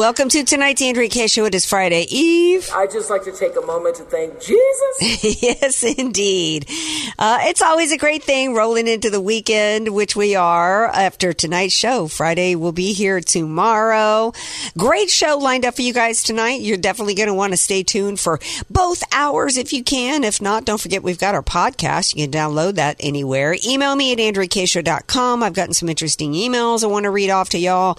Welcome to tonight's Andrea Kaye Show. It is Friday Eve. I'd just like to take a moment to thank Jesus. yes, indeed. Uh, it's always a great thing rolling into the weekend, which we are after tonight's show. Friday will be here tomorrow. Great show lined up for you guys tonight. You're definitely going to want to stay tuned for both hours if you can. If not, don't forget we've got our podcast. You can download that anywhere. Email me at andreakshow.com. I've gotten some interesting emails I want to read off to y'all.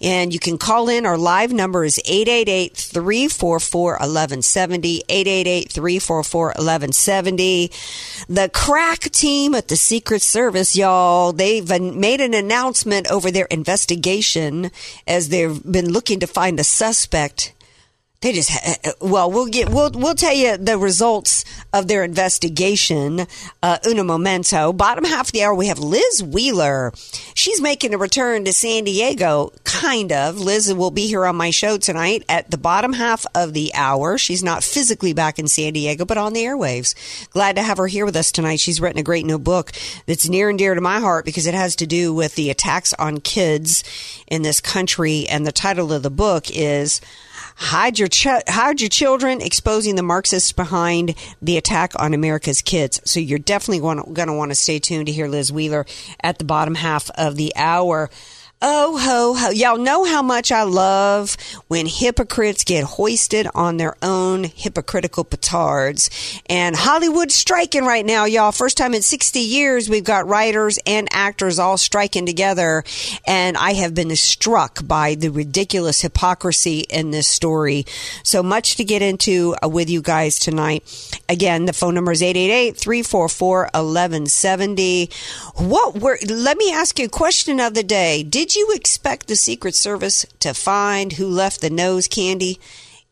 And you can call in. Our live number is 888 344 1170. 888 344 1170. The crack team at the Secret Service, y'all, they've made an announcement over their investigation as they've been looking to find a suspect they just ha- uh, well, we'll get we'll we'll tell you the results of their investigation. Uh, momento. Bottom half of the hour, we have Liz Wheeler. She's making a return to San Diego, kind of. Liz will be here on my show tonight at the bottom half of the hour. She's not physically back in San Diego, but on the airwaves. Glad to have her here with us tonight. She's written a great new book that's near and dear to my heart because it has to do with the attacks on kids in this country, and the title of the book is hide your ch- hide your children exposing the marxists behind the attack on america's kids. So you're definitely going to want to stay tuned to hear liz wheeler at the bottom half of the hour Oh, ho, ho. Y'all know how much I love when hypocrites get hoisted on their own hypocritical petards. And Hollywood's striking right now, y'all. First time in 60 years, we've got writers and actors all striking together. And I have been struck by the ridiculous hypocrisy in this story. So much to get into uh, with you guys tonight. Again, the phone number is 888 344 1170. What were, let me ask you a question of the day. Did you expect the Secret Service to find who left the nose candy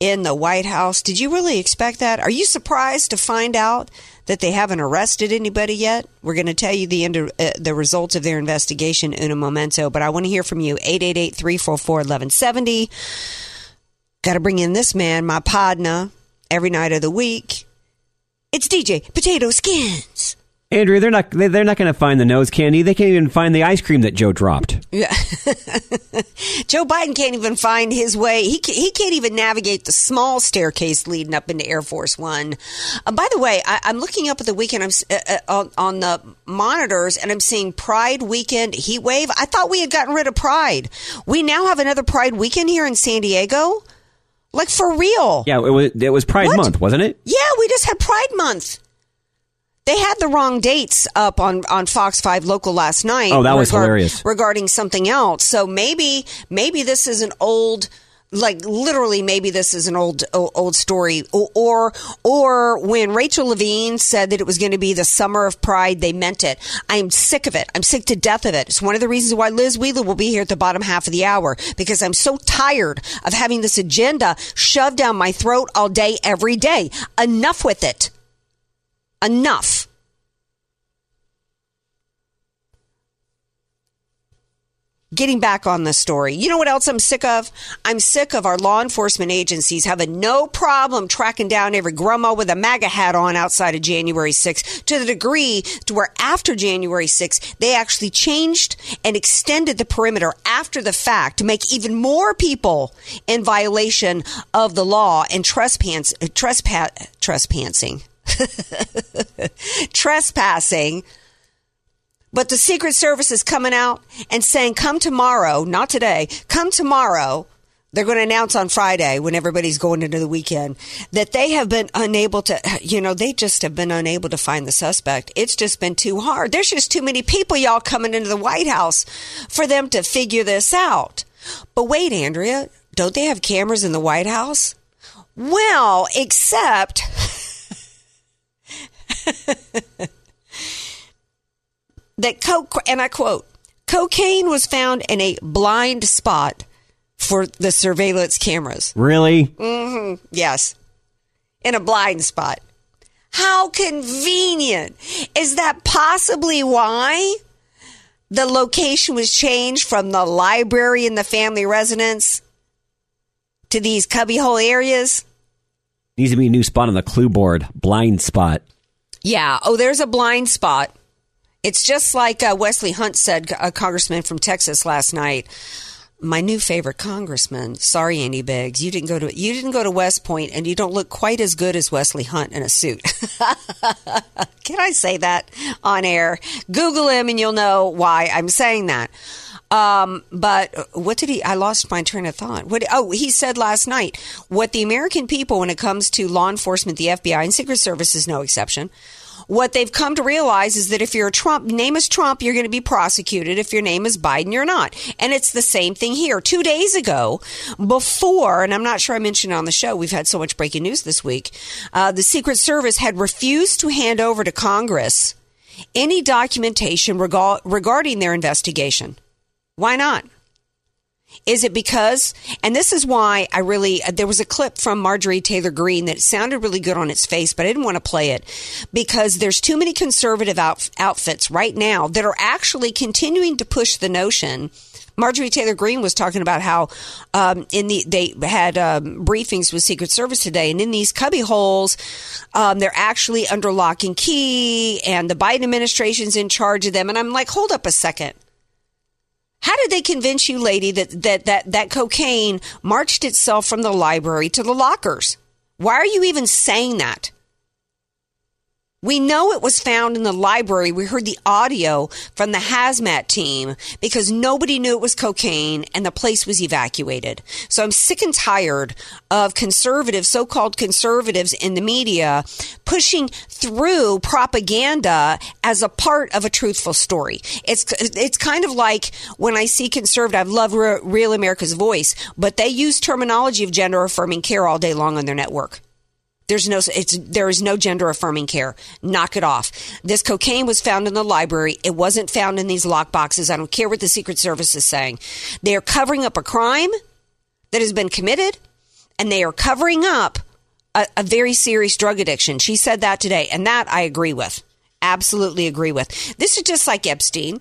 in the White House? Did you really expect that? Are you surprised to find out that they haven't arrested anybody yet? We're going to tell you the end of, uh, the results of their investigation in a momento, but I want to hear from you. 888 344 1170. Got to bring in this man, my podna, every night of the week. It's DJ Potato Skins. Andrea, they're not they- they're not going to find the nose candy. They can't even find the ice cream that Joe dropped. Yeah. Joe Biden can't even find his way. He can't, he can't even navigate the small staircase leading up into Air Force One. Uh, by the way, I, I'm looking up at the weekend. I'm uh, uh, on, on the monitors, and I'm seeing Pride Weekend heat wave. I thought we had gotten rid of Pride. We now have another Pride Weekend here in San Diego. Like for real? Yeah, it was it was Pride What? Month, wasn't it? Yeah, we just had Pride Month. They had the wrong dates up on, on Fox 5 local last night. Oh, that was hilarious. Regarding something else. So maybe, maybe this is an old, like literally maybe this is an old, old story. Or, or, or when Rachel Levine said that it was going to be the summer of pride, they meant it. I'm sick of it. I'm sick to death of it. It's one of the reasons why Liz Wheeler will be here at the bottom half of the hour because I'm so tired of having this agenda shoved down my throat all day, every day. Enough with it. Enough. Getting back on the story. You know what else I'm sick of? I'm sick of our law enforcement agencies having no problem tracking down every grandma with a MAGA hat on outside of January 6th to the degree to where after January 6th, they actually changed and extended the perimeter after the fact to make even more people in violation of the law and trespass, trespass, trespassing. trespassing. But the Secret Service is coming out and saying, come tomorrow, not today, come tomorrow, They're going to announce on Friday when everybody's going into the weekend that they have been unable to, you know, they just have been unable to find the suspect. It's just been too hard. There's just too many people, y'all, coming into the White House for them to figure this out. But wait, Andrea, don't they have cameras in the White House? Well, except. that coke, and I quote, cocaine was found in a blind spot for the surveillance cameras. Really? Mm-hmm. Yes. In a blind spot. How convenient. Is that possibly why the location was changed from the library and the family residence to these cubbyhole areas? Needs to be a new spot on the clue board. Blind spot. Yeah. Oh, there's a blind spot. It's just like uh, Wesley Hunt said, a congressman from Texas last night. My new favorite congressman. Sorry, Andy Biggs, you didn't go to you didn't go to West Point, and you don't look quite as good as Wesley Hunt in a suit. Can I say that on air? Google him, and you'll know why I'm saying that. Um, but what did he? I lost my train of thought. What? Oh, he said last night what the American people, when it comes to law enforcement, the FBI and Secret Service is no exception. What they've come to realize is that if your Trump name is Trump, you're going to be prosecuted. If your name is Biden, you're not. And it's the same thing here. Two days ago, before, and I'm not sure I mentioned it on the show, we've had so much breaking news this week. Uh, the Secret Service had refused to hand over to Congress any documentation rega- regarding their investigation. Why not? Is it because, and this is why I really, there was a clip from Marjorie Taylor Greene that sounded really good on its face, but I didn't want to play it because there's too many conservative out, outfits right now that are actually continuing to push the notion. Marjorie Taylor Greene was talking about how um, in the they had um, briefings with Secret Service today, and in these cubby holes, um, they're actually under lock and key, and the Biden administration's in charge of them. And I'm like, hold up a second. How did they convince you, lady, that, that, that, that cocaine marched itself from the library to the lockers? Why are you even saying that? We know it was found in the library. We heard the audio from the hazmat team because nobody knew it was cocaine and the place was evacuated. So I'm sick and tired of conservatives, so-called conservatives in the media pushing through propaganda as a part of a truthful story. It's, it's kind of like when I see conservative, I love Real America's Voice, but they use terminology of gender affirming care all day long on their network. There's no, it's, there is no gender affirming care. Knock it off. This cocaine was found in the library. It wasn't found in these lock boxes. I don't care what the Secret Service is saying. They are covering up a crime that has been committed and they are covering up a, a very serious drug addiction. She said that today and that I agree with. Absolutely agree with. This is just like Epstein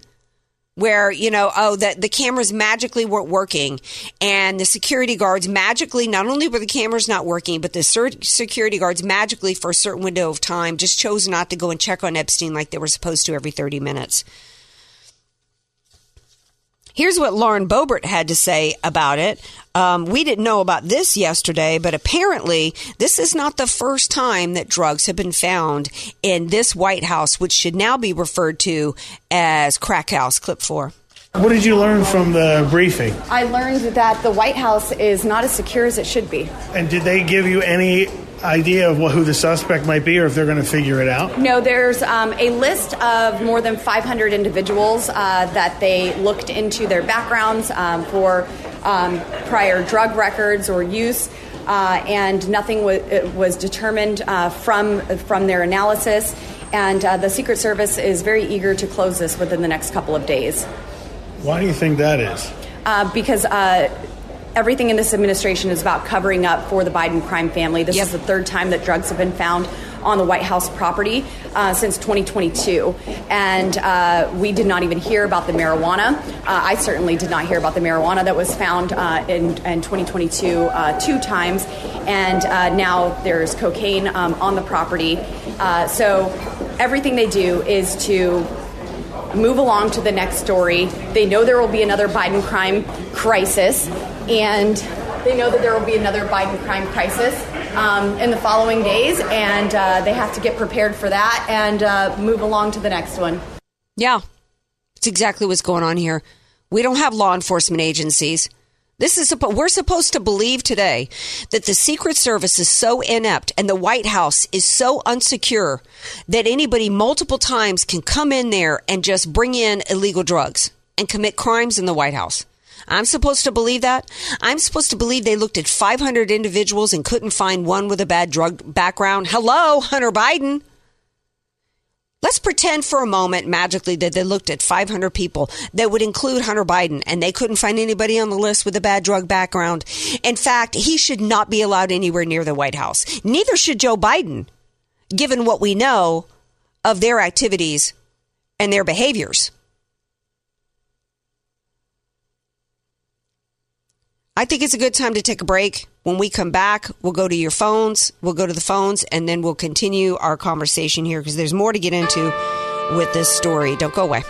where you know oh that the cameras magically weren't working. And the security guards magically not only were the cameras not working but the security guards magically for a certain window of time just chose not to go and check on epstein like they were supposed to every 30 minutes Here's what Lauren Boebert had to say about it. Um, we didn't know about this yesterday, but apparently this is not the first time that drugs have been found in this White House, which should now be referred to as crack house. Clip four. What did you learn from the briefing? I learned that the White House is not as secure as it should be. And did they give you any idea of what, who the suspect might be or if they're going to figure it out? No, there's um, a list of more than 500 individuals uh, that they looked into their backgrounds um, for um, prior drug records or use. Uh, and nothing w- was determined uh, from from their analysis. And uh, the Secret Service is very eager to close this within the next couple of days. Why do you think that is? Uh, because uh, everything in this administration is about covering up for the Biden crime family. This yep. is the third time that drugs have been found on the White House property uh, since 2022. And uh, we did not even hear about the marijuana. Uh, I certainly did not hear about the marijuana that was found uh, in, in, 2022 uh, two times. And uh, now there's cocaine um, on the property. so everything they do is to move along to the next story. They know there will be another Biden crime crisis, and they know that there will be another Biden crime crisis um, in the following days, and uh, they have to get prepared for that and uh, move along to the next one. Yeah, it's exactly what's going on here. We don't have law enforcement agencies. This is we're supposed to believe today that the Secret Service is so inept and the White House is so unsecure that anybody multiple times can come in there and just bring in illegal drugs and commit crimes in the White House. I'm supposed to believe that. I'm supposed to believe they looked at 500 individuals and couldn't find one with a bad drug background. Hello, Hunter Biden. Let's pretend for a moment magically that they looked at 500 people that would include Hunter Biden and they couldn't find anybody on the list with a bad drug background. In fact, he should not be allowed anywhere near the White House. Neither should Joe Biden, given what we know of their activities and their behaviors. I think it's a good time to take a break. When we come back, we'll go to your phones, we'll go to the phones, and then we'll continue our conversation here because there's more to get into with this story. Don't go away.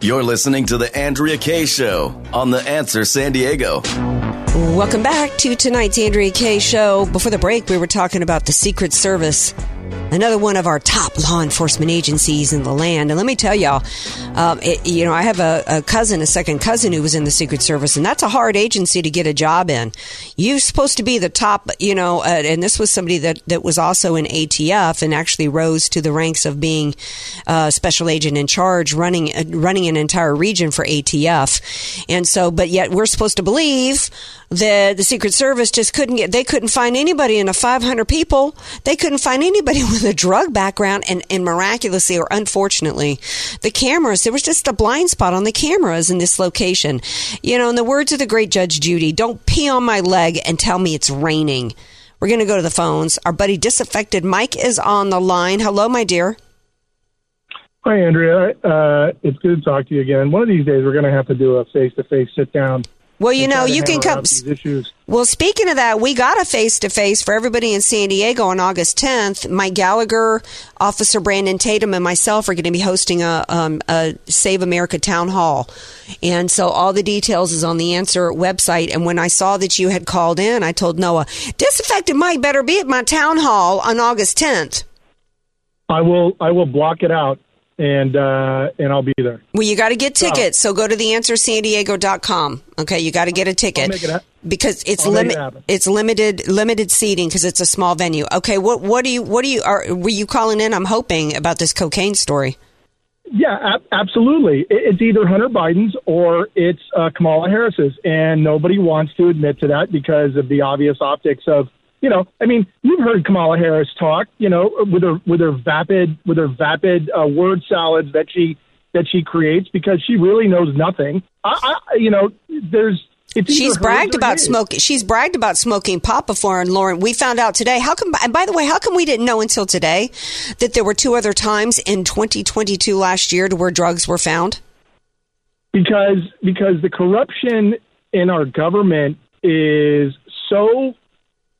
You're listening to The Andrea Kaye Show on The Answer San Diego. Welcome back to tonight's Andrea Kaye Show. Before the break, we were talking about the Secret Service another one of our top law enforcement agencies in the land. And let me tell y'all, um, it, you know, I have a, a, cousin, a second cousin who was in the Secret Service, and that's a hard agency to get a job in. You're supposed to be the top, you know, uh, and this was somebody that, that was also in ATF and actually rose to the ranks of being a uh, special agent in charge, running uh, running an entire region for ATF. And so, but yet we're supposed to believe that the Secret Service just couldn't get they couldn't find anybody in a 500 people they couldn't find anybody with a drug background and, and miraculously or unfortunately the cameras there was just a blind spot on the cameras in this location. You know in the words of the great Judge Judy don't pee on my leg and tell me it's raining. We're going to go to the phones. Our buddy disaffected Mike is on the line. Hello my dear. Hi, Andrea. Uh, it's good to talk to you again. One of these days, we're going to have to do a face to face sit down well, you know, you can come. Well, speaking of that, we got a face to face for everybody in San Diego on August 10th. Mike Gallagher, Officer Brandon Tatum, and myself are going to be hosting a, um, a Save America town hall. And so all the details is on the Answer website. And when I saw that you had called in, I told Noah, Disaffected Mike better be at my town hall on August 10th. I will. I will block it out and uh, and I'll be there. Well, you got to get tickets. So go to theanswersandiego.com. Okay, you got to get a ticket it because it's limit it it's limited limited seating because it's a small venue. Okay, what what do you what do you are were you calling in? I'm hoping about this cocaine story. Yeah, absolutely. It's either Hunter Biden's or it's uh, Kamala Harris's, and nobody wants to admit to that because of the obvious optics of you know, I mean, you've heard Kamala Harris talk, you know, with her with her vapid with her vapid uh, word salads that she that she creates because she really knows nothing. I, I you know, there's she's bragged about smoking. She's bragged about smoking pot before. And Lauren, we found out today. How come? And by the way, how come we didn't know until today that there were two other times in 2022 last year to where drugs were found? Because because the corruption in our government is so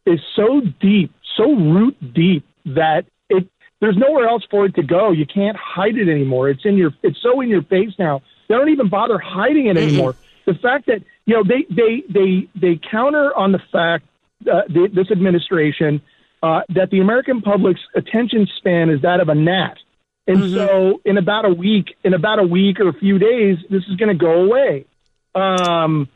is so deep, so root deep that it there's nowhere else for it to go. You can't hide it anymore. It's in your it's so in your face now. They don't even bother hiding it anymore. Mm-hmm. The fact that you know they they they they counter on the fact uh, the, this administration uh, that the American public's attention span is that of a gnat. And mm-hmm. so, in about a week, in about a week or a few days, this is going to go away. Um,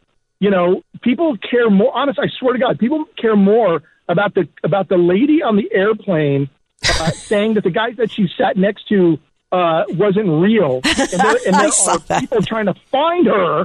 you know, people care more. Honest, I swear to God, people care more about the about the lady on the airplane uh, saying that the guy that she sat next to uh, wasn't real, and there, and there are that. people trying to find her.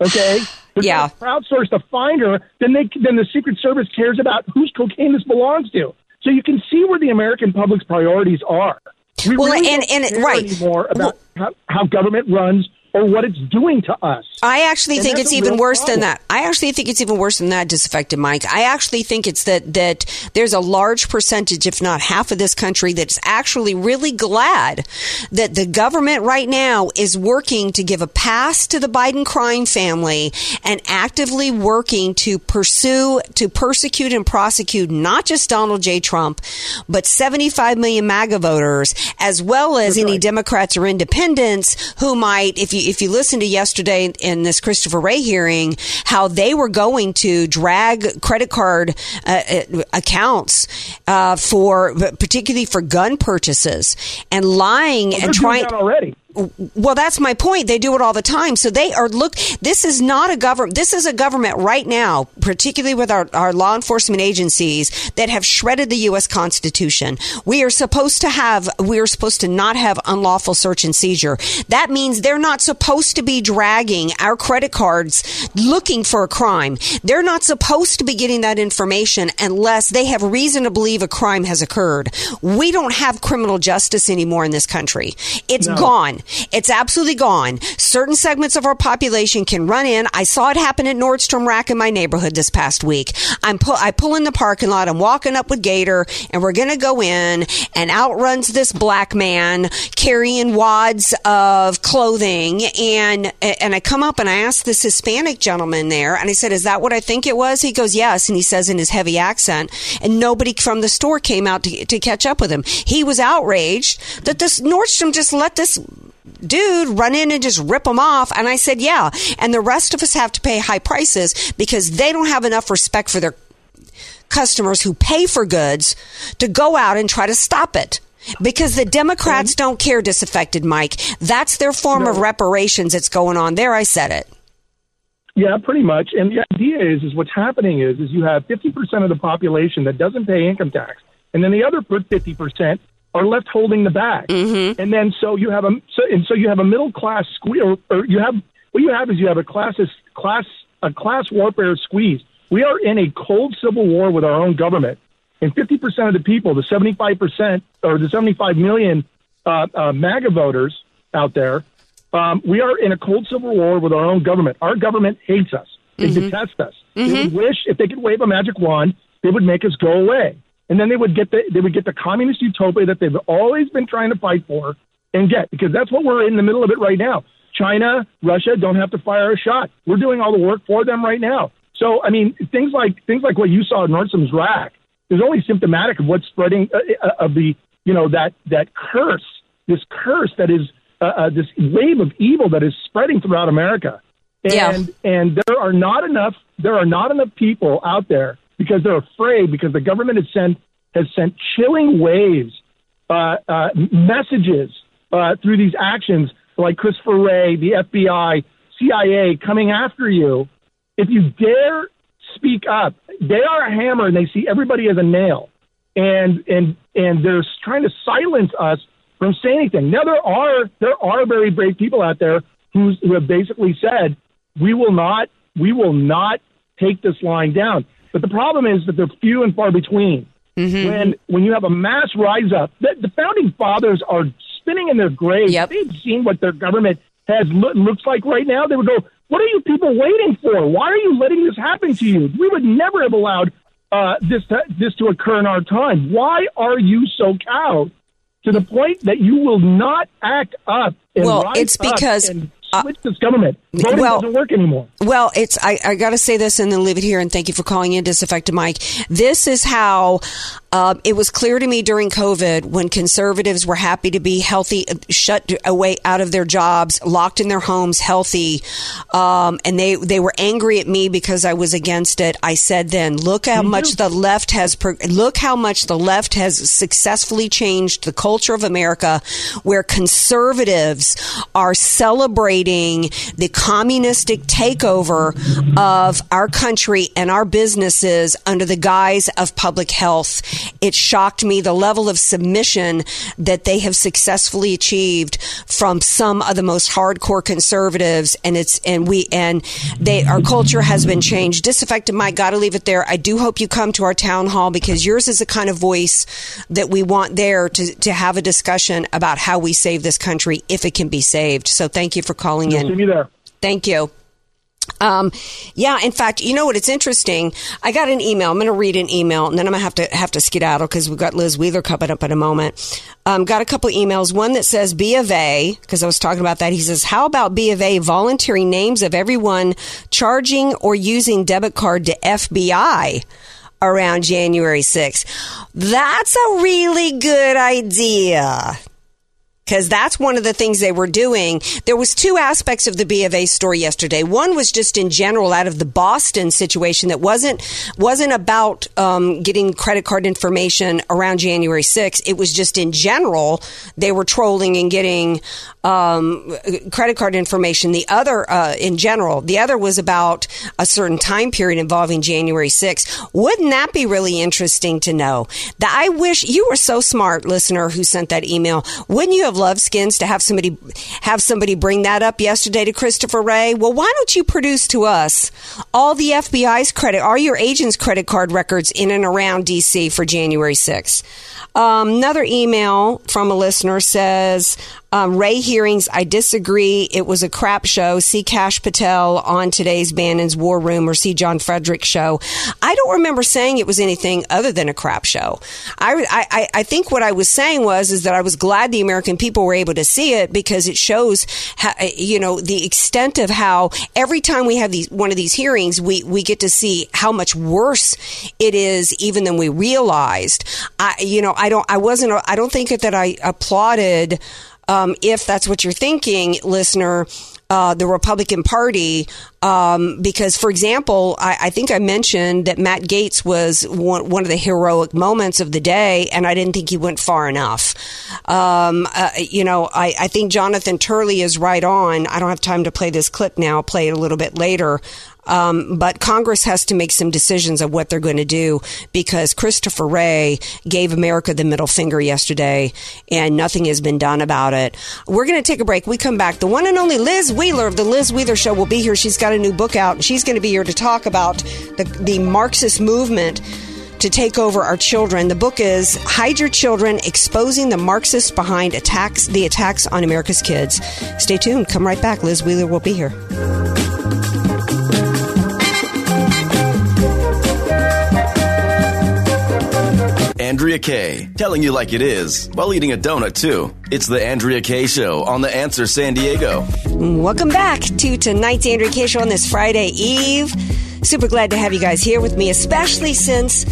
Okay, They're yeah, crowdsource to find her. Then they then the Secret Service cares about whose cocaine this belongs to. So you can see where the American public's priorities are. We well, really and, and right anymore about well, how, how government runs or what it's doing to us. I actually and think it's even worse problem. than that. I actually think it's even worse than that, disaffected Mike. I actually think it's that that there's a large percentage, if not half of this country, that's actually really glad that the government right now is working to give a pass to the Biden crime family and actively working to pursue, to persecute and prosecute not just Donald J. Trump, but 75 million MAGA voters, as well as that's any right. Democrats or independents who might, if you if you listen to yesterday in this Christopher Wray hearing, how they were going to drag credit card uh, uh accounts uh, for, particularly for gun purchases, and lying well, and trying already. Well, that's my point. They do it all the time. So they are look. This is not a government. This is a government right now, particularly with our, our law enforcement agencies that have shredded the U.S. Constitution. We are supposed to have. We are supposed to not have unlawful search and seizure. That means they're not supposed to be dragging our credit cards looking for a crime. They're not supposed to be getting that information unless they have reason to believe a crime has occurred. We don't have criminal justice anymore in this country. It's No. gone. It's absolutely gone. Certain segments of our population can run in. I saw it happen at Nordstrom Rack in my neighborhood this past week. I'm pu- I pull in the parking lot. I'm walking up with Gator, and we're going to go in, and out runs this black man carrying wads of clothing, and and I come up and I ask this Hispanic gentleman there, and I said, "Is that what I think it was?" He goes, "Yes," and he says in his heavy accent, and nobody from the store came out to, to catch up with him. He was outraged that this Nordstrom just let this dude run in and just rip them off. And I said, yeah. And the rest of us have to pay high prices because they don't have enough respect for their customers who pay for goods to go out and try to stop it. Because the Democrats mm-hmm. don't care, disaffected Mike. That's their form of reparations that's going on. There, I said it. Yeah, pretty much. And the idea is, is what's happening is, is you have 50% of the population that doesn't pay income tax, and then the other 50% are left holding the bag. Mm-hmm. And then so you have a so and so you have a middle class squeeze, or, or you have what you have is you have a class class a class warfare squeeze. We are in a cold civil war with our own government, and 50% of the people, the 75% or the 75 million uh, uh, MAGA voters out there, um, we are in a cold civil war with our own government. Our government hates us. They Mhm. detest us. They would wish if they could wave a magic wand, they would make us go away, and then they would get the they would get the communist utopia that they've always been trying to fight for and get because that's what we're in the middle of it right now. China, Russia don't have to fire a shot. We're doing all the work for them right now. So I mean, things like things like what you saw in Nordstrom's rack is only symptomatic of what's spreading uh, uh, of the you know that that curse, this curse that is uh, uh, this wave of evil that is spreading throughout America. And and there are not enough there are not enough people out there because they're afraid because the government has sent has sent chilling waves uh, uh, messages uh, through these actions like Christopher Wray, the FBI, CIA coming after you. If you dare speak up, they are a hammer and they see everybody as a nail, and and and they're trying to silence us from saying anything. Now there are there are very brave people out there who have basically said we will not we will not take this line down. But the problem is that they're few and far between. When when you have a mass rise up, the, the founding fathers are spinning in their graves. They've seen what their government has lo- looks like right now. They would go, "What are you people waiting for? Why are you letting this happen to you? We would never have allowed uh, this to, this to occur in our time. Why are you so cowed to the point that you will not act up?" And Well, it's because, and switch this government. Voting well- doesn't work anymore. Well, it's I, I got to say this and then leave it here. And thank you for calling in, disaffected Mike. This is how uh, it was clear to me during COVID when conservatives were happy to be healthy, uh, shut away out of their jobs, locked in their homes, healthy, um, and they they were angry at me because I was against it. I said then, look how much the left has pro- look how much the left has successfully changed the culture of America, where conservatives are celebrating the communistic takeover of our country and our businesses under the guise of public health. It shocked me the level of submission that they have successfully achieved from some of the most hardcore conservatives and it's and we and they our culture has been changed. Disaffected Mike, gotta leave it there. I do hope you come to our town hall because yours is the kind of voice that we want there to, to have a discussion about how we save this country if it can be saved. So thank you for You'll in. see me there. Thank you. Um, yeah, in fact, you know what? It's interesting. I got an email. I'm going to read an email, and then I'm going to have to have to skedaddle because we've got Liz Wheeler coming up in a moment. Um, got a couple emails. One that says B of A because I was talking about that. He says, "How about B of A volunteering names of everyone charging or using debit card to FBI?" Around January 6th. That's a really good idea. Because that's one of the things they were doing. There was two aspects of the B of A story yesterday. One was just in general out of the Boston situation that wasn't wasn't about um, getting credit card information around January 6th. It was just in general they were trolling and getting um, credit card information. The other, uh, in general, the other was about a certain time period involving January 6th. Wouldn't that be really interesting to know? That I wish you were so smart, listener, who sent that email. Wouldn't you have loved skins to have somebody have somebody bring that up yesterday to Christopher Wray? Well, why don't you produce to us all the FBI's credit, all your agents' credit card records in and around DC for January 6th? Um, another email from a listener says, um, Wray hearings, I disagree. It was a crap show. See Kash Patel on today's Bannon's War Room or see John Frederick show. I don't remember saying it was anything other than a crap show. I, I, I think what I was saying was is that I was glad the American people were able to see it because it shows, how, you know, the extent of how every time we have these one of these hearings, we we get to see how much worse it is even than we realized. I, you know, I don't, I wasn't, I don't think that I applauded um, if that's what you're thinking, listener, uh, the Republican Party, um, because, for example, I, I, think I mentioned that Matt Gaetz was one, one, of the heroic moments of the day, and I didn't think he went far enough. Um, uh, you know, I, I, think Jonathan Turley is right on. I don't have time to play this clip now. I'll play it a little bit later. Um, but Congress has to make some decisions of what they're going to do because Christopher Wray gave America the middle finger yesterday and nothing has been done about it. We're going to take a break. We come back. The one and only Liz Wheeler of the Liz Wheeler Show will be here. She's got a new book out and she's going to be here to talk about the, the Marxist movement to take over our children. The book is Hide Your Children Exposing the Marxists Behind Attacks the Attacks on America's Kids. Stay tuned. Come right back. Liz Wheeler will be here. Andrea telling you like it is while eating a donut too. It's the Andrea Kaye Show on The Answer San Diego. Welcome back to tonight's Andrea Kaye Show on this Friday Eve. Super glad to have you guys here with me, especially since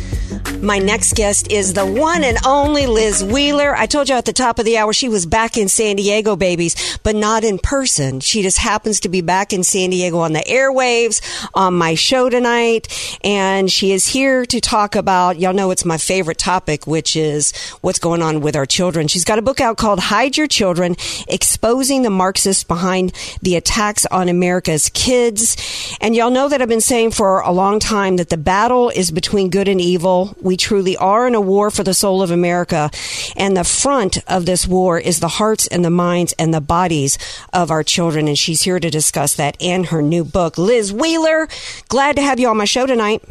my next guest is the one and only Liz Wheeler. I told you at the top of the hour she was back in San Diego, babies, but not in person. She just happens to be back in San Diego on the airwaves on my show tonight. And she is here to talk about, y'all know it's my favorite topic, which is what's going on with our children. She's got a book out called Hide Your Children, Exposing the Marxists Behind the Attacks on America's Kids. And y'all know that I've been saying for a long time that the battle is between good and evil. We we truly are in a war for the soul of America. And the front of this war is the hearts and the minds and the bodies of our children. And she's here to discuss that in her new book. Liz Wheeler, glad to have you on my show tonight.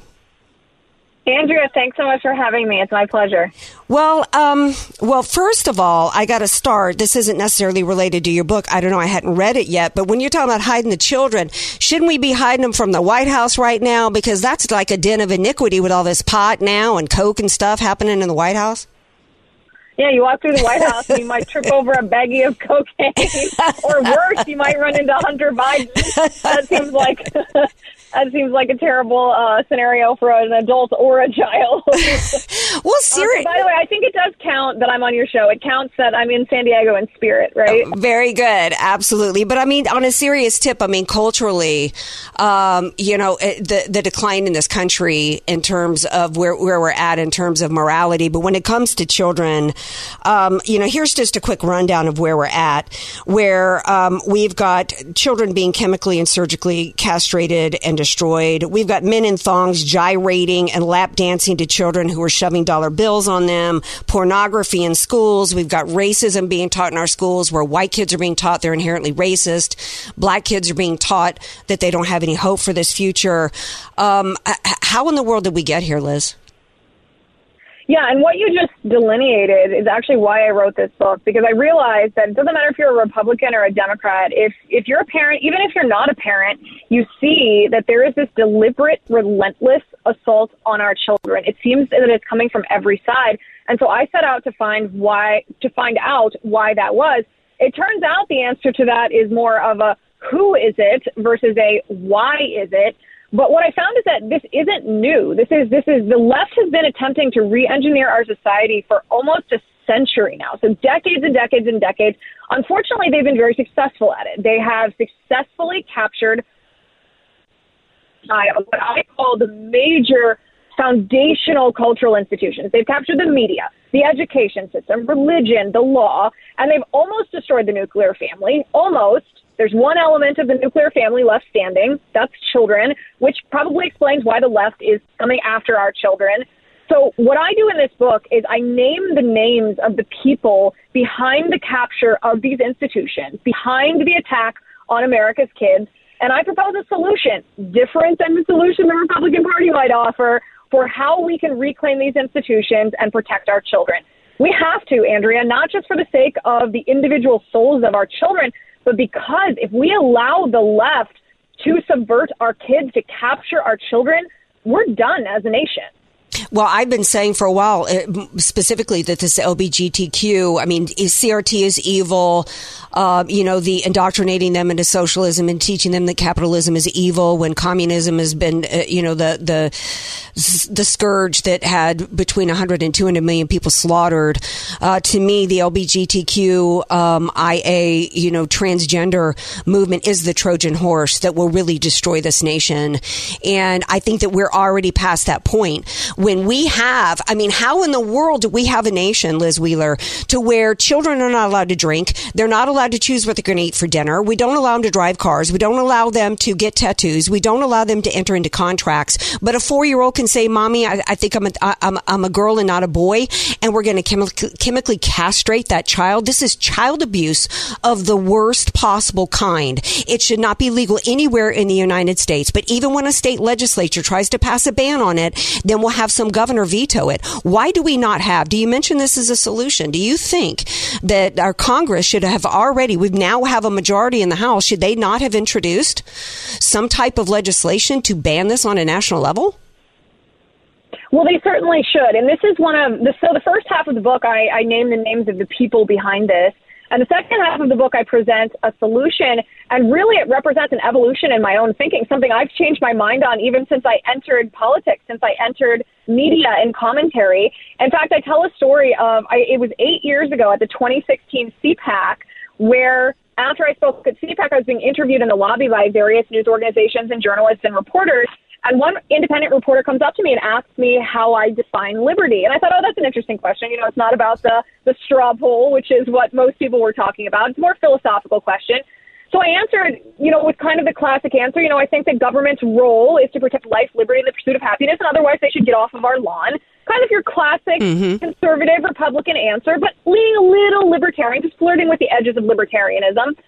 Andrea, thanks so much for having me. It's my pleasure. Well, um, well, first of all, I got to start. This isn't necessarily related to your book. I don't know. I hadn't read it yet. But when you're talking about hiding the children, shouldn't we be hiding them from the White House right now? Because that's like a den of iniquity with all this pot now and coke and stuff happening in the White House. Yeah, you walk through the White House and you might trip over a baggie of cocaine, or worse, you might run into Hunter Biden. That seems like that seems like a terrible uh, scenario for an adult or a child. well, seriously. Uh, by the way, I think it does count that I'm on your show. It counts that I'm in San Diego in spirit, right? Oh, very good, absolutely. But I mean, on a serious tip, I mean, culturally, um, you know, the the decline in this country in terms of where where we're at in terms of morality. But when it comes to children, um, you know, here's just a quick rundown of where we're at. Where um, we've got children being chemically and surgically castrated and destroyed. We've got men in thongs gyrating and lap dancing to children who are shoving dollar bills on them, pornography in schools. We've got racism being taught in our schools where white kids are being taught they're inherently racist. Black kids are being taught that they don't have any hope for this future. Um, how in the world did we get here, Liz? Yeah, and what you just delineated is actually why I wrote this book because I realized that it doesn't matter if you're a Republican or a Democrat. If if you're a parent, even if you're not a parent, you see that there is this deliberate, relentless assault on our children. It seems that it's coming from every side, and so I set out to find why to find out why that was. It turns out the answer to that is more of a who is it versus a why is it. But what I found is that this isn't new. This is this is the left has been attempting to re-engineer our society for almost a century now. So decades and decades and decades. Unfortunately, they've been very successful at it. They have successfully captured what I call the major foundational cultural institutions. They've captured the media, the education system, religion, the law, and they've almost destroyed the nuclear family. Almost. There's one element of the nuclear family left standing. That's children, which probably explains why the left is coming after our children. So, what I do in this book is I name the names of the people behind the capture of these institutions, behind the attack on America's kids, and I propose a solution different than the solution the Republican Party might offer for how we can reclaim these institutions and protect our children. We have to, Andrea, not just for the sake of the individual souls of our children, but because if we allow the left to subvert our kids, to capture our children, we're done as a nation. Well, I've been saying for a while, uh, specifically that this LBGTQ, I mean, CRT is evil. Uh, you know, the indoctrinating them into socialism and teaching them that capitalism is evil when communism has been, uh, you know, the the the scourge that had between 100 and 200 million people slaughtered. Uh, to me, the LBGTQ um, IA, you know, transgender movement is the Trojan horse that will really destroy this nation. And I think that we're already past that point when we have, I mean, how in the world do we have a nation, Liz Wheeler, to where children are not allowed to drink? They're not allowed to choose what they're going to eat for dinner. We don't allow them to drive cars. We don't allow them to get tattoos. We don't allow them to enter into contracts. But a four year old can say, Mommy, I, I think I'm a, I'm, I'm a girl and not a boy. And we're going to chemi- chemically castrate that child. This is child abuse of the worst possible kind. It should not be legal anywhere in the United States. But even when a state legislature tries to pass a ban on it, then we'll have some governor veto it. Why do we not have? Do you mention this as a solution? Do you think that our Congress should have already? We now have a majority in the House. Should they not have introduced some type of legislation to ban this on a national level? Well, they certainly should. And this is one of the so the first half of the book, I, I name the names of the people behind this. And the second half of the book, I present a solution, and really it represents an evolution in my own thinking, something I've changed my mind on even since I entered politics, since I entered media and commentary. In fact, I tell a story of I, it was eight years ago at the 2016 CPAC where after I spoke at CPAC, I was being interviewed in the lobby by various news organizations and journalists and reporters. And one independent reporter comes up to me and asks me how I define liberty. And I thought, oh, that's an interesting question. You know, it's not about the, the straw poll, which is what most people were talking about. It's a more philosophical question. So I answered, you know, with kind of the classic answer, you know, I think that government's role is to protect life, liberty, and the pursuit of happiness, and otherwise they should get off of our lawn. Kind of your classic mm-hmm. conservative Republican answer, but leaning a little libertarian, just flirting with the edges of libertarianism.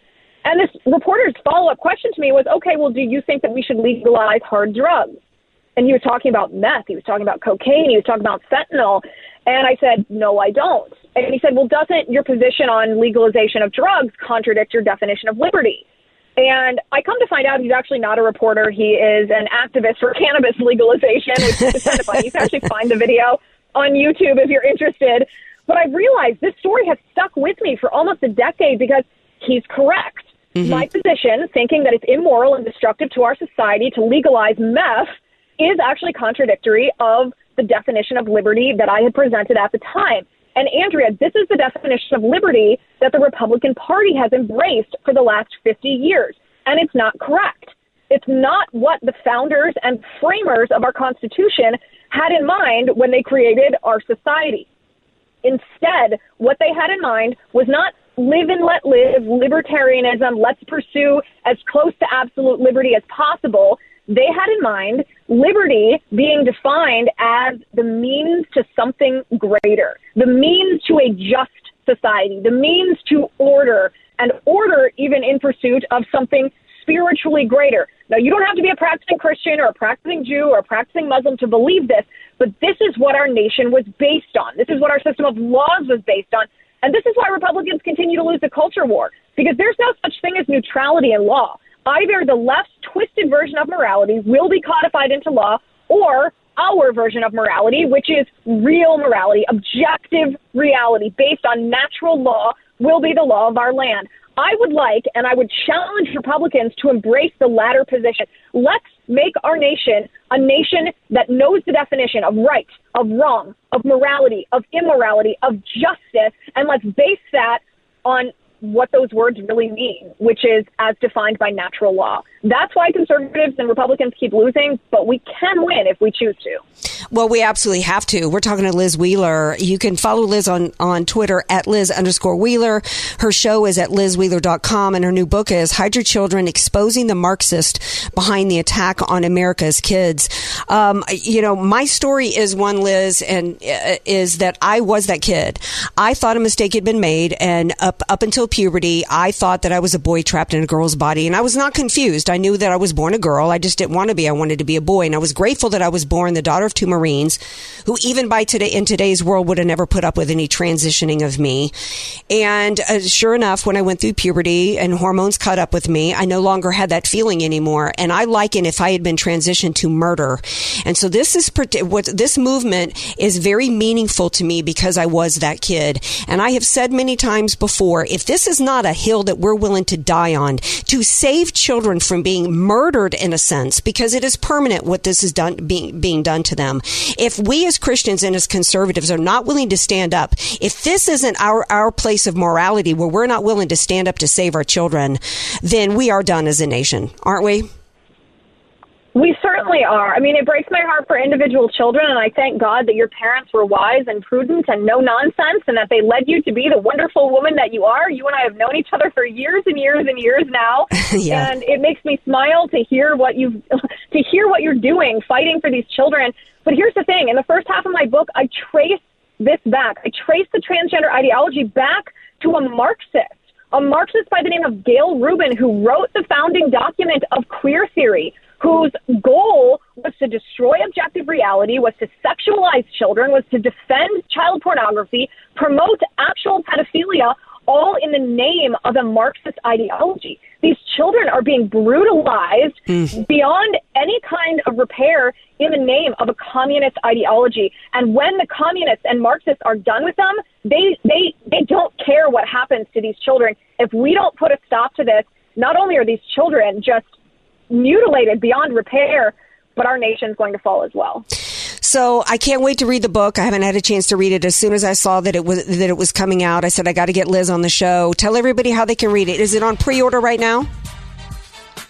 And this reporter's follow up question to me was, okay, well, do you think that we should legalize hard drugs? And he was talking about meth, he was talking about cocaine, he was talking about fentanyl. And I said, no, I don't. And he said, well, doesn't your position on legalization of drugs contradict your definition of liberty? And I come to find out he's actually not a reporter. He is an activist for cannabis legalization, which is kind of funny. You can actually find the video on YouTube if you're interested. But I've realized this story has stuck with me for almost a decade because he's correct. Mm-hmm. My position, thinking that it's immoral and destructive to our society to legalize meth, is actually contradictory of the definition of liberty that I had presented at the time. And Andrea, this is the definition of liberty that the Republican Party has embraced for the last 50 years. And it's not correct. It's not what the founders and framers of our Constitution had in mind when they created our society. Instead, what they had in mind was not live and let live, libertarianism, let's pursue as close to absolute liberty as possible. They had in mind liberty being defined as the means to something greater, the means to a just society, the means to order, and order even in pursuit of something spiritually greater. Now, you don't have to be a practicing Christian or a practicing Jew or a practicing Muslim to believe this, but this is what our nation was based on. This is what our system of laws was based on. And this is why Republicans continue to lose the culture war, because there's no such thing as neutrality in law. Either the left's twisted version of morality will be codified into law, or our version of morality, which is real morality, objective reality based on natural law, will be the law of our land. I would like and I would challenge Republicans to embrace the latter position. Let's make our nation a nation that knows the definition of right, of wrong, of morality, of immorality, of justice, and let's base that on what those words really mean, which is as defined by natural law. That's why conservatives and Republicans keep losing, but we can win if we choose to. Well, we absolutely have to. We're talking to Liz Wheeler. You can follow Liz on, on Twitter at Liz underscore Wheeler. Her show is at lizwheeler.com and her new book is Hide Your Children, Exposing the Marxist Behind the Attack on America's Kids. Um, you know, my story is one, Liz, and uh, is that I was that kid. I thought a mistake had been made and up, up until puberty, I thought that I was a boy trapped in a girl's body, and I was not confused. I knew that I was born a girl. I just didn't want to be. I wanted to be a boy, and I was grateful that I was born the daughter of two Marines, who even by today in today's world would have never put up with any transitioning of me. And uh, sure enough, when I went through puberty and hormones caught up with me, I no longer had that feeling anymore. And I liken if I had been transitioned to murder. And so this is what this movement is very meaningful to me because I was that kid. And I have said many times before, if this is not a hill that we're willing to die on to save children from being murdered in a sense, because it is permanent what this is done being being done to them. If we as Christians and as conservatives are not willing to stand up, if this isn't our our place of morality where we're not willing to stand up to save our children, then we are done as a nation, aren't we? We certainly are. I mean, it breaks my heart for individual children, and I thank God that your parents were wise and prudent and no nonsense, and that they led you to be the wonderful woman that you are. You and I have known each other for years and years and years now, yeah. and it makes me smile to hear what you to hear what you're doing, fighting for these children. But here's the thing: in the first half of my book, I trace this back. I trace the transgender ideology back to a Marxist a Marxist by the name of Gayle Rubin, who wrote the founding document of queer theory, whose goal was to destroy objective reality, was to sexualize children, was to defend child pornography, promote actual pedophilia, all in the name of a Marxist ideology. These children are being brutalized mm. beyond any kind of repair in the name of a communist ideology. And when the communists and Marxists are done with them, they, they, they don't care what happens to these children. If we don't put a stop to this, not only are these children just mutilated beyond repair, but our nation's going to fall as well. So I can't wait to read the book. I haven't had a chance to read it. As soon as I saw that it was that it was coming out, I said I got to get Liz on the show. Tell everybody how they can read it. Is it on pre-order right now?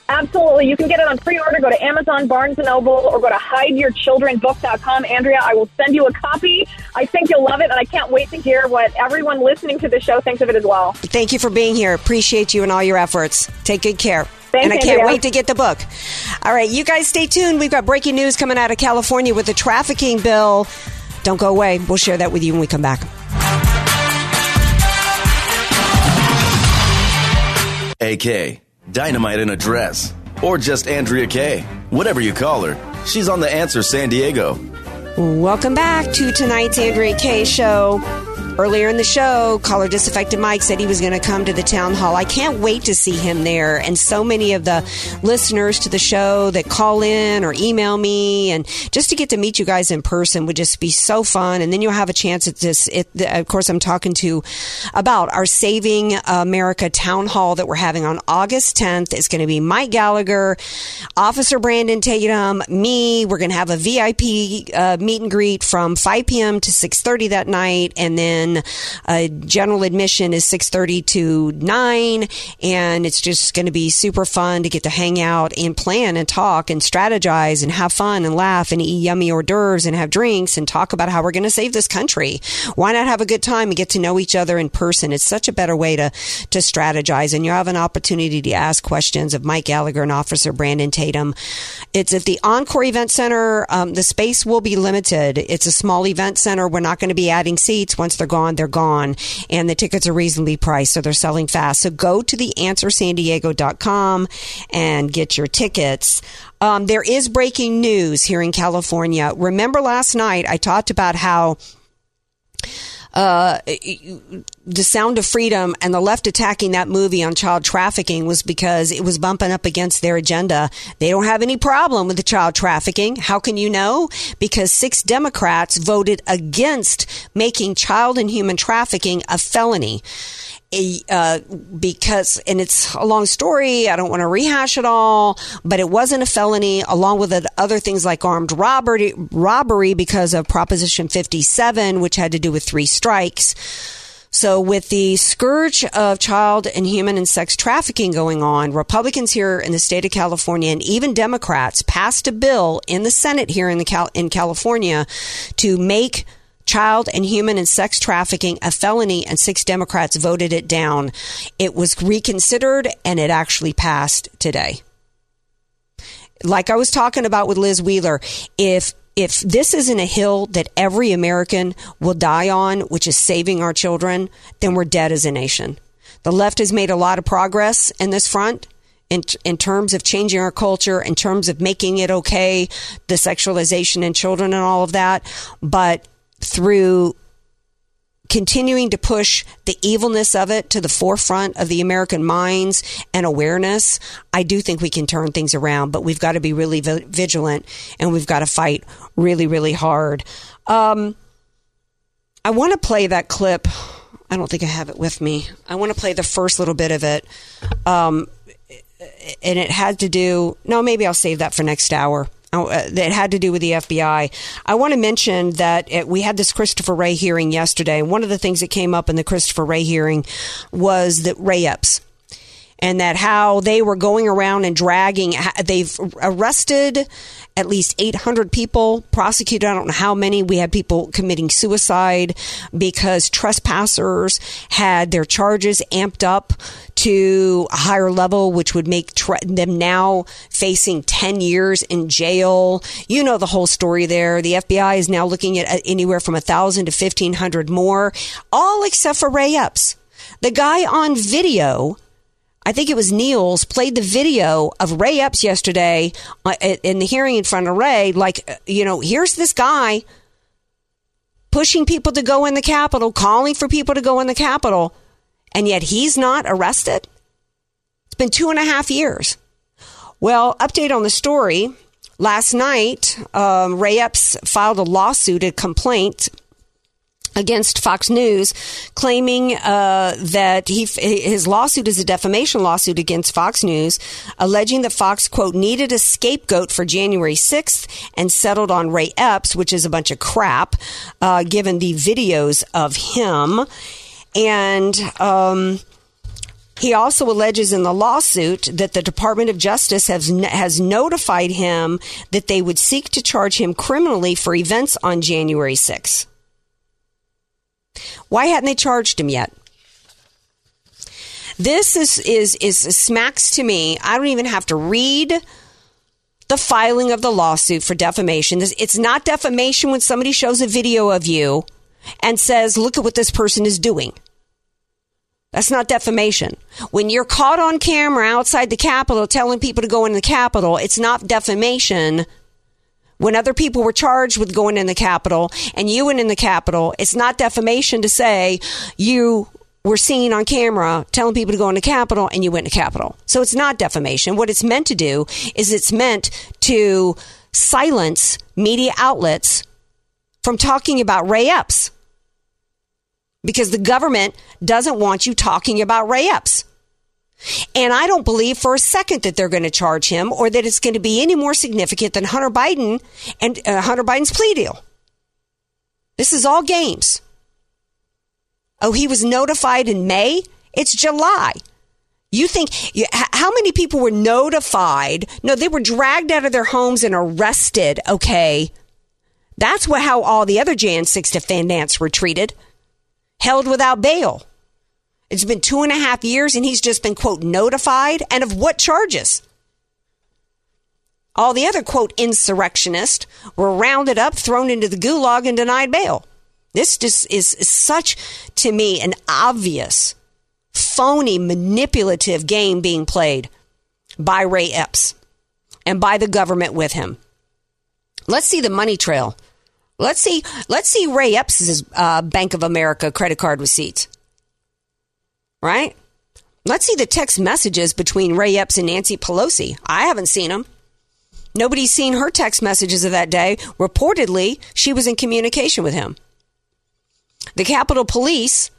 Absolutely. You can get it on pre-order. Go to Amazon, Barnes & Noble, or go to hideyourchildrenbook.com. Andrea, I will send you a copy. I think you'll love it, and I can't wait to hear what everyone listening to the show thinks of it as well. Thank you for being here. Appreciate you and all your efforts. Take good care. Thanks, and I can't Andrea. wait to get the book. All right, you guys stay tuned. We've got breaking news coming out of California with the trafficking bill. Don't go away. We'll share that with you when we come back. AK, Dynamite in a Dress, or just Andrea Kaye. Whatever you call her, she's on The Answer San Diego. Welcome back to tonight's Andrea Kaye show. Earlier in the show, caller Disaffected Mike said he was going to come to the town hall. I can't wait to see him there. And so many of the listeners to the show that call in or email me, and just to get to meet you guys in person would just be so fun. And then you'll have a chance at this. It, of course, I'm talking to about our Saving America town hall that we're having on August 10th. It's going to be Mike Gallagher, Officer Brandon Tatum, me. We're going to have a VIP uh, meet and greet from 5 p.m. to 6:30 that night, and then uh, general admission is 6.30 to 9 and it's just going to be super fun to get to hang out and plan and talk and strategize and have fun and laugh and eat yummy hors d'oeuvres and have drinks and talk about how we're going to save this country. Why not have a good time and get to know each other in person? It's such a better way to to strategize and you have an opportunity to ask questions of mike gallagher and officer brandon tatum. It's at the encore event center. Um, the space will be limited. It's a small event center. We're not going to be adding seats. Once they're gone, they're gone. And the tickets are reasonably priced, so they're selling fast. So go to the answersandiego.com and get your tickets. Um, there is breaking news here in California. Remember last night I talked about how uh, the Sound of Freedom and the left attacking that movie on child trafficking was because it was bumping up against their agenda. They don't have any problem with the child trafficking. How can you know? Because six Democrats voted against making child and human trafficking a felony. Uh, because, and it's a long story. I don't want to rehash it all, but it wasn't a felony, along with other things like armed robbery, robbery because of Proposition 57, which had to do with three strikes. So, with the scourge of child and human and sex trafficking going on, Republicans here in the state of California and even Democrats passed a bill in the Senate here in the Cal- in California to make child and human and sex trafficking a felony, and six Democrats voted it down. It was reconsidered and it actually passed today. Like I was talking about with Liz Wheeler, if if this isn't a hill that every American will die on, which is saving our children, then we're dead as a nation. The left has made a lot of progress in this front in, in terms of changing our culture, in terms of making it okay, the sexualization in children and all of that. But through continuing to push the evilness of it to the forefront of the American minds and awareness, I do think we can turn things around, but we've got to be really vigilant and we've got to fight really, really hard. Um, I want to play that clip. I don't think I have it with me. I want to play the first little bit of it. Um, and it had to do, no, maybe I'll save that for next hour. Uh, that had to do with the FBI. I want to mention that it, we had this Christopher Wray hearing yesterday. One of the things that came up in the Christopher Wray hearing was that Ray Epps and that how they were going around and dragging, they've arrested at least 800 people, prosecuted, I don't know how many. We had people committing suicide because trespassers had their charges amped up to a higher level, which would make tre- them now facing 10 years in jail. You know the whole story there. The FBI is now looking at anywhere from 1,000 to 1,500 more, all except for Ray Epps. The guy on video I think it was Nehls played the video of Ray Epps yesterday uh, in the hearing in front of Ray. Like, uh, you know, here's this guy pushing people to go in the Capitol, calling for people to go in the Capitol, and yet he's not arrested. It's been two and a half years. Well, update on the story. Last night, um, Ray Epps filed a lawsuit, a complaint against Fox News, claiming uh, that he his lawsuit is a defamation lawsuit against Fox News, alleging that Fox quote needed a scapegoat for January sixth and settled on Ray Epps, which is a bunch of crap, uh, given the videos of him, and. Um, he also alleges in the lawsuit that the Department of Justice has has notified him that they would seek to charge him criminally for events on January 6th. Why hadn't they charged him yet? This is, is, is smacks to me. I don't even have to read the filing of the lawsuit for defamation. It's not defamation when somebody shows a video of you and says, look at what this person is doing. That's not defamation. When you're caught on camera outside the Capitol telling people to go in the Capitol, it's not defamation when other people were charged with going in the Capitol and you went in the Capitol, it's not defamation to say you were seen on camera telling people to go in the Capitol and you went to Capitol. So it's not defamation. What it's meant to do is it's meant to silence media outlets from talking about Ray Epps because the government doesn't want you talking about Ray Epps. And I don't believe for a second that they're going to charge him or that it's going to be any more significant than Hunter Biden and uh, Hunter Biden's plea deal. This is all games. Oh, he was notified in May? It's July. You think how many people were notified? No, they were dragged out of their homes and arrested. Okay, that's what how all the other Jan 6 defendants were treated, held without bail. It's been two and a half years and he's just been, quote, notified. And of what charges? All the other, quote, insurrectionists were rounded up, thrown into the gulag, and denied bail. This just is such, to me, an obvious, phony, manipulative game being played by Ray Epps and by the government with him. Let's see the money trail. Let's see. Let's see Ray Epps' uh, Bank of America credit card receipts right? Let's see the text messages between Ray Epps and Nancy Pelosi. I haven't seen them. Nobody's seen her text messages of that day. Reportedly, she was in communication with him. The Capitol Police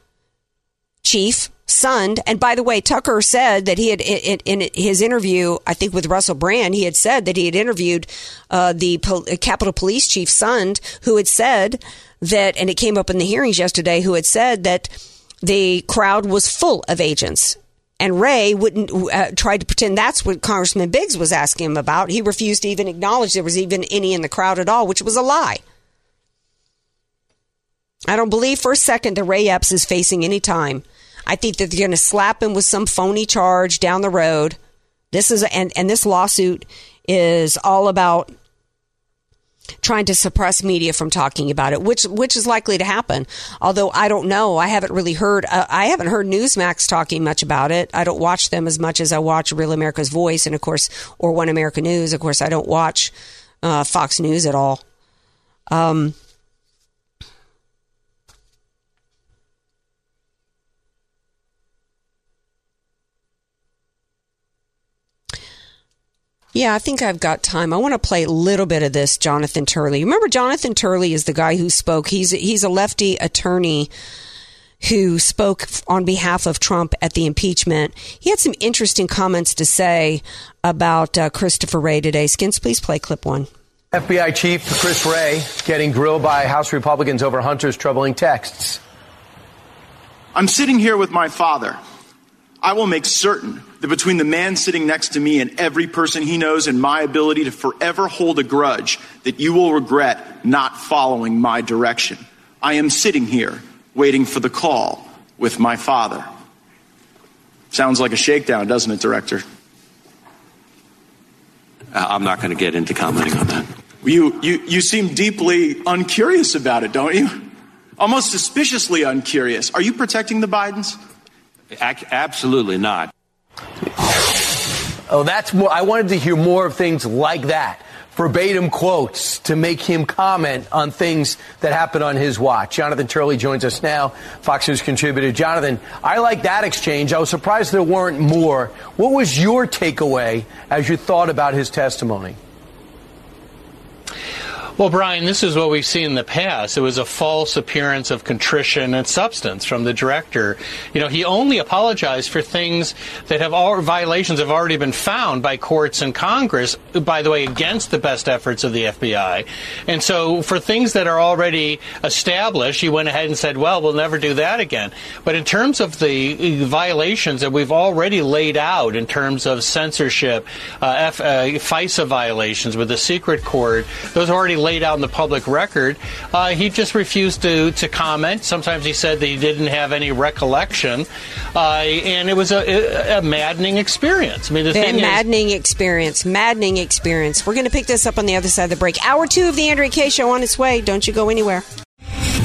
chief Sund. And by the way, Tucker said that he had in, his interview, I think with Russell Brand, he had said that he had interviewed uh, the Pol- Capitol Police Chief Sund, who had said that, and it came up in the hearings yesterday, who had said that the crowd was full of agents. And Ray wouldn't uh, tried to pretend that's what Congressman Biggs was asking him about. He refused to even acknowledge there was even any in the crowd at all, which was a lie. I don't believe for a second that Ray Epps is facing any time. I think that they're going to slap him with some phony charge down the road. This is and and this lawsuit is all about trying to suppress media from talking about it, which which is likely to happen. Although I don't know, I haven't really heard. Uh, I haven't heard Newsmax talking much about it. I don't watch them as much as I watch Real America's Voice, and of course, or One America News. Of course, I don't watch uh, Fox News at all. Um, Yeah, I think I've got time. I want to play a little bit of this Jonathan Turley. Remember Jonathan Turley is the guy who spoke. He's he's a lefty attorney who spoke on behalf of Trump at the impeachment. He had some interesting comments to say about uh, Christopher Wray today. Skins, please play clip 1. FBI Chief Chris Wray getting grilled by House Republicans over Hunter's troubling texts. I'm sitting here with my father. I will make certain that between the man sitting next to me and every person he knows and my ability to forever hold a grudge, that you will regret not following my direction. I am sitting here waiting for the call with my father. Sounds like a shakedown, doesn't it, Director? Uh, I'm not going to get into commenting on that. You, you, you seem deeply uncurious about it, don't you? Almost suspiciously uncurious. Are you protecting the Bidens? absolutely not. Oh, that's more. I wanted to hear more of things like that. Verbatim quotes to make him comment on things that happen on his watch. Jonathan Turley joins us now, Fox News contributor. Jonathan, I like that exchange. I was surprised there weren't more. What was your takeaway as you thought about his testimony? Well, Brian, this is what we've seen in the past. It was a false appearance of contrition and substance from the director. You know, he only apologized for things that have all violations have already been found by courts and Congress, by the way, against the best efforts of the FBI. And so for things that are already established, he went ahead and said, well, we'll never do that again. But in terms of the violations that we've already laid out in terms of censorship, uh, F, uh, FISA violations with the secret court, those already laid out in the public record. Uh, he just refused to, to comment. Sometimes he said that he didn't have any recollection, uh, and it was a, a, maddening experience. I mean, the thing maddening is, experience, maddening experience. We're going to pick this up on the other side of the break. Hour two of the Andrea Kaye Show on its way. Don't you go anywhere.